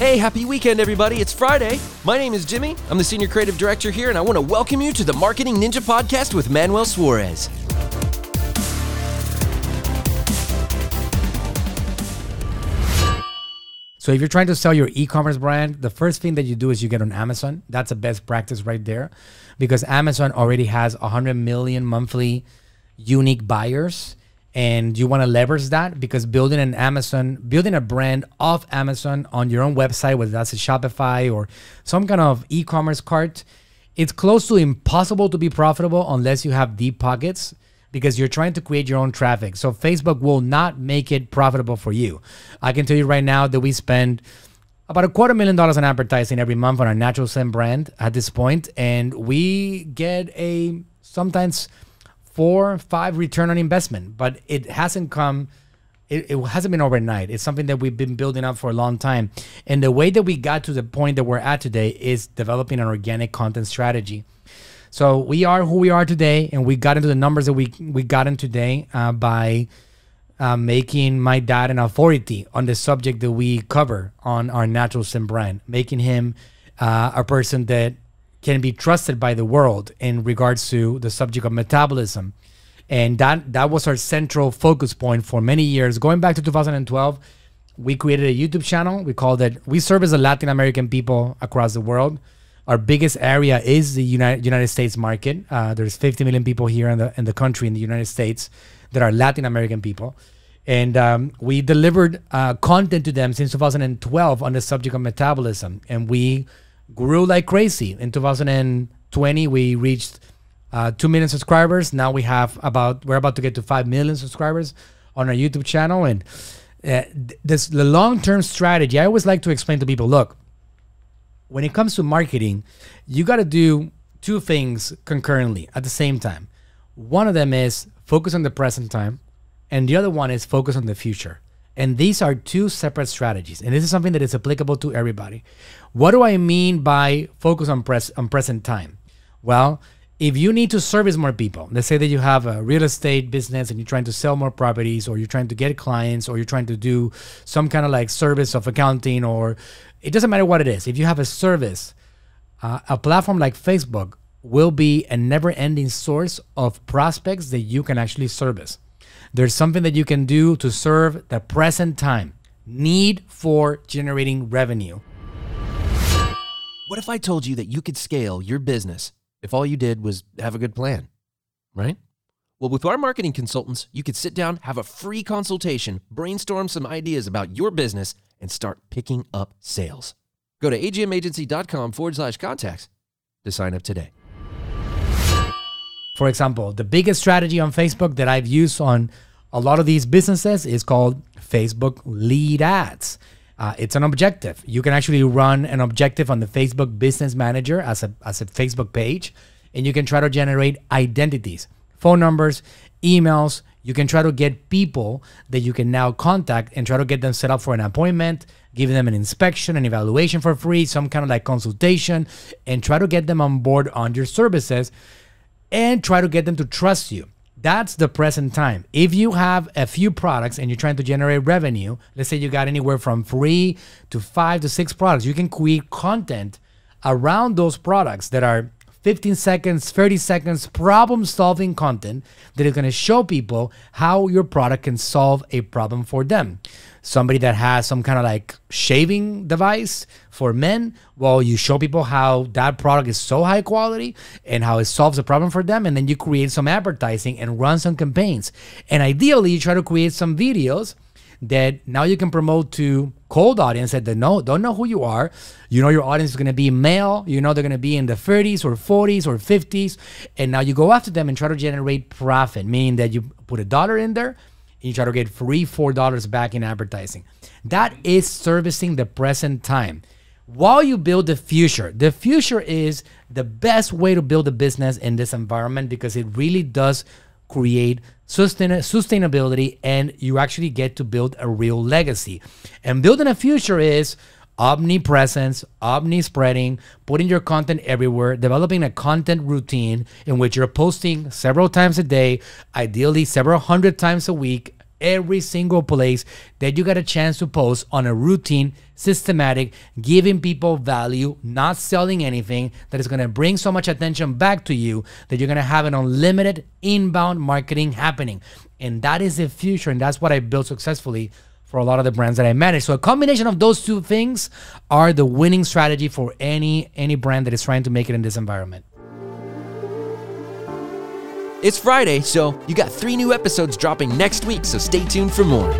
Hey, happy weekend, everybody. It's Friday. My name is Jimmy. I'm the Senior Creative Director here, and I want to welcome you to the Marketing Ninja Podcast with Manuel Suarez. So if you're trying to sell your e-commerce brand, the first thing that you do is you get on Amazon. That's a best practice right there because Amazon already has 100 million monthly unique buyers and you want to leverage that because building an Amazon, building a brand off Amazon on your own website, whether that's a Shopify or some kind of e-commerce cart, it's close to impossible to be profitable unless you have deep pockets because you're trying to create your own traffic. So Facebook will not make it profitable for you. I can tell you right now that we spend about a quarter million dollars on advertising every month on our NaturalSlim brand at this point, and we get a sometimes four, five return on investment, but it hasn't come. It, it hasn't been overnight. It's something that we've been building up for a long time. And the way that we got to the point that we're at today is developing an organic content strategy. So we are who we are today, and we got into the numbers that we we got in today uh, by uh, making my dad an authority on the subject that we cover on our NaturalSlim brand, making him uh, a person that can be trusted by the world in regards to the subject of metabolism, and that that was our central focus point for many years, going back to 2012. We created a YouTube channel. We called it. We serve as a Latin American people across the world our biggest area is the United United States market. Uh, there's 50 million people here in the in the country in the United States that are Latin American people, and um, we delivered uh, content to them since 2012 on the subject of metabolism, and we grew like crazy. In 2020, we reached uh, two million subscribers. Now we have about we're about to get to five million subscribers on our YouTube channel, and uh, this the long term strategy. I always like to explain to people, look when it comes to marketing, you got to do two things concurrently at the same time. One of them is focus on the present time, and the other one is focus on the future. And these are two separate strategies. And this is something that is applicable to everybody. What do I mean by focus on press on present time? Well, if you need to service more people, let's say that you have a real estate business and you're trying to sell more properties, or you're trying to get clients, or you're trying to do some kind of like service of accounting, or it doesn't matter what it is. If you have a service, uh, a platform like Facebook will be a never ending source of prospects that you can actually service. There's something that you can do to serve the present time need for generating revenue. What if I told you that you could scale your business if all you did was have a good plan, right? Well, with our marketing consultants, you could sit down, have a free consultation, brainstorm some ideas about your business, and start picking up sales. Go to agmagency.com forward slash contacts to sign up today. For example, the biggest strategy on Facebook that I've used on a lot of these businesses is called Facebook lead ads. Uh, it's an objective. You can actually run an objective on the Facebook Business Manager as a, as a Facebook page, and you can try to generate identities, phone numbers, emails. You can try to get people that you can now contact and try to get them set up for an appointment, give them an inspection, an evaluation for free, some kind of like consultation, and try to get them on board on your services and try to get them to trust you. That's the present time. If you have a few products and you're trying to generate revenue, let's say you got anywhere from three to five to six products, you can create content around those products that are 15 seconds, 30 seconds problem solving content that is going to show people how your product can solve a problem for them somebody that has some kind of like shaving device for men, well, you show people how that product is so high quality and how it solves a problem for them. And then you create some advertising and run some campaigns. And ideally, you try to create some videos that now you can promote to cold audience that know don't know who you are. You know your audience is going to be male. You know they're going to be in the 30s or 40s or 50s, and now you go after them and try to generate profit, meaning that you put a dollar in there and you try to get three, four dollars back in advertising. That is servicing the present time. While you build the future, the future is the best way to build a business in this environment because it really does create sustain- sustainability and you actually get to build a real legacy. And building a future is omnipresence, omnispreading, putting your content everywhere, developing a content routine in which you're posting several times a day, ideally several hundred times a week, every single place that you got a chance to post on a routine, systematic, giving people value, not selling anything that is going to bring so much attention back to you that you're going to have an unlimited inbound marketing happening. And that is the future. And that's what I built successfully for a lot of the brands that I manage. So a combination of those two things are the winning strategy for any any brand that is trying to make it in this environment. It's Friday, so you got three new episodes dropping next week, so stay tuned for more.